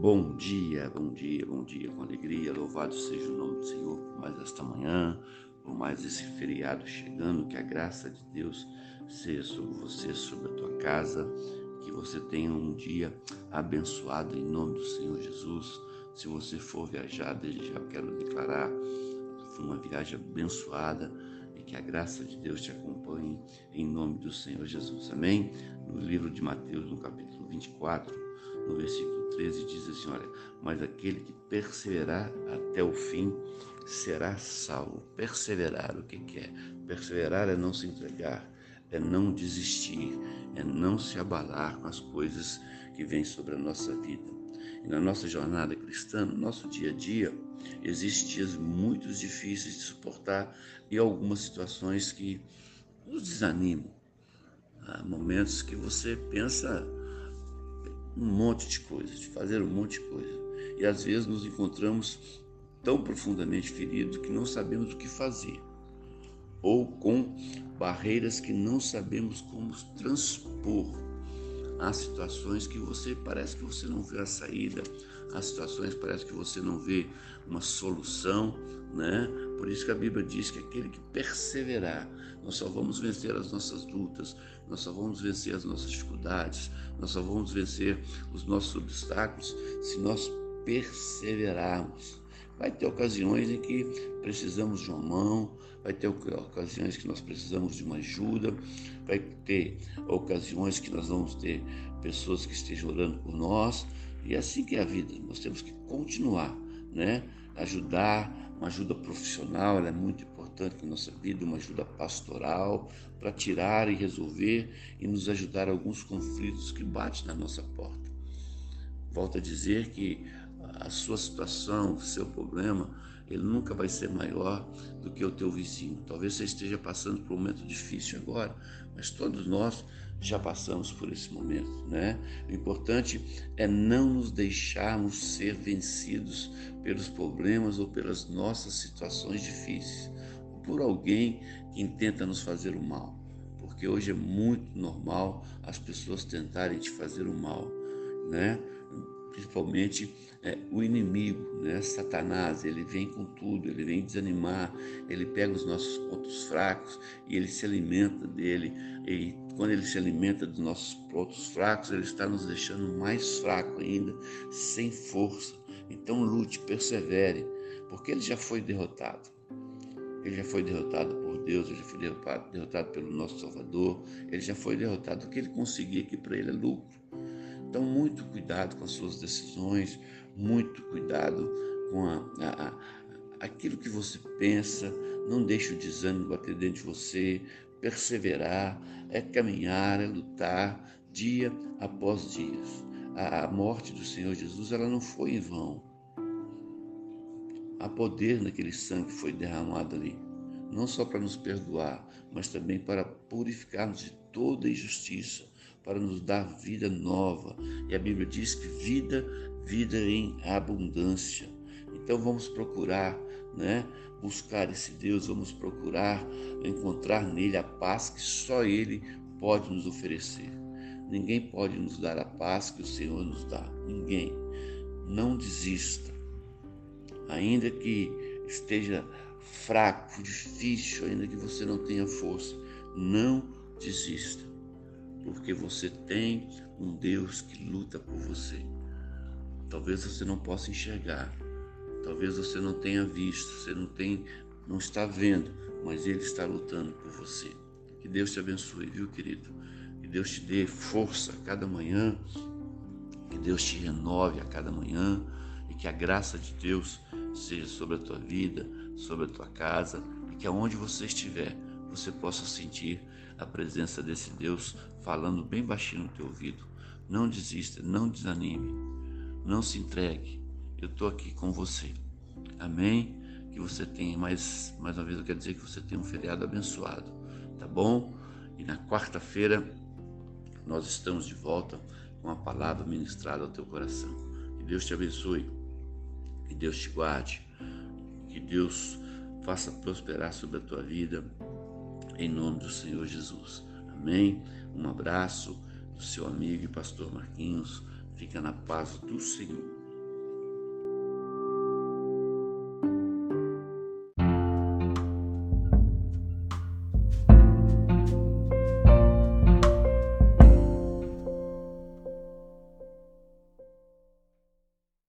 Bom dia, bom dia, bom dia, com alegria. Louvado seja o nome do Senhor por mais esta manhã, por mais esse feriado chegando. Que a graça de Deus seja sobre você, sobre a tua casa. Que você tenha um dia abençoado em nome do Senhor Jesus. Se você for viajar, desde já quero declarar uma viagem abençoada e que a graça de Deus te acompanhe em nome do Senhor Jesus. Amém? No livro de Mateus, no capítulo 24, no versículo 13 diz assim: Olha, mas aquele que perseverar até o fim será salvo. Perseverar, o que, que é? Perseverar é não se entregar, é não desistir, é não se abalar com as coisas que vêm sobre a nossa vida. E na nossa jornada cristã, no nosso dia a dia, existem dias muito difíceis de suportar e algumas situações que nos desanimam. Há momentos que você pensa um monte de coisas, de fazer um monte de coisa. E às vezes nos encontramos tão profundamente feridos que não sabemos o que fazer, ou com barreiras que não sabemos como transpor. Há situações que você parece que você não vê a saída, há situações parece que você não vê uma solução, né? Por isso que a Bíblia diz que aquele que perseverar, nós só vamos vencer as nossas lutas, nós só vamos vencer as nossas dificuldades, nós só vamos vencer os nossos obstáculos se nós perseverarmos. Vai ter ocasiões em que precisamos de uma mão, vai ter ocasiões que nós precisamos de uma ajuda, vai ter ocasiões que nós vamos ter pessoas que estejam orando por nós, e é assim que é a vida. Nós temos que continuar, né? Ajudar, uma ajuda profissional, ela é muito importante na nossa vida, uma ajuda pastoral para tirar e resolver e nos ajudar alguns conflitos que batem na nossa porta. Volto a dizer que a sua situação, o seu problema, ele nunca vai ser maior do que o teu vizinho. Talvez você esteja passando por um momento difícil agora, mas todos nós já passamos por esse momento, né? O importante é não nos deixarmos ser vencidos pelos problemas ou pelas nossas situações difíceis, ou por alguém que intenta nos fazer o mal, porque hoje é muito normal as pessoas tentarem te fazer o mal, né? Principalmente é, o inimigo, né? Satanás, ele vem com tudo, ele vem desanimar, ele pega os nossos pontos fracos e ele se alimenta dele. E quando ele se alimenta dos nossos pontos fracos, ele está nos deixando mais fraco ainda, sem força. Então lute, persevere, porque ele já foi derrotado. Ele já foi derrotado por Deus, ele já foi derrotado, derrotado pelo nosso Salvador, ele já foi derrotado. O que ele conseguir aqui para ele é lucro. Então, muito cuidado com as suas decisões, muito cuidado com a, a, a, aquilo que você pensa, não deixe o desânimo bater dentro de você, perseverar, é caminhar, é lutar dia após dia. A, a morte do Senhor Jesus, ela não foi em vão. Há poder naquele sangue que foi derramado ali, não só para nos perdoar, mas também para purificar-nos de toda injustiça para nos dar vida nova. E a Bíblia diz que vida, vida em abundância. Então vamos procurar, né? Buscar esse Deus, vamos procurar encontrar nele a paz que só ele pode nos oferecer. Ninguém pode nos dar a paz que o Senhor nos dá. Ninguém. Não desista. Ainda que esteja fraco, difícil, ainda que você não tenha força, não desista porque você tem um Deus que luta por você. Talvez você não possa enxergar, talvez você não tenha visto, você não tem, não está vendo, mas Ele está lutando por você. Que Deus te abençoe, viu, querido? Que Deus te dê força a cada manhã, que Deus te renove a cada manhã e que a graça de Deus seja sobre a tua vida, sobre a tua casa e que aonde você estiver você possa sentir a presença desse Deus falando bem baixinho no teu ouvido. Não desista, não desanime, não se entregue. Eu estou aqui com você. Amém? Que você tenha mais, mais uma vez eu quero dizer que você tenha um feriado abençoado, tá bom? E na quarta-feira nós estamos de volta com a palavra ministrada ao teu coração. Que Deus te abençoe, que Deus te guarde, que Deus faça prosperar sobre a tua vida em nome do Senhor Jesus. Amém? Um abraço do seu amigo e pastor Marquinhos. Fica na paz do Senhor.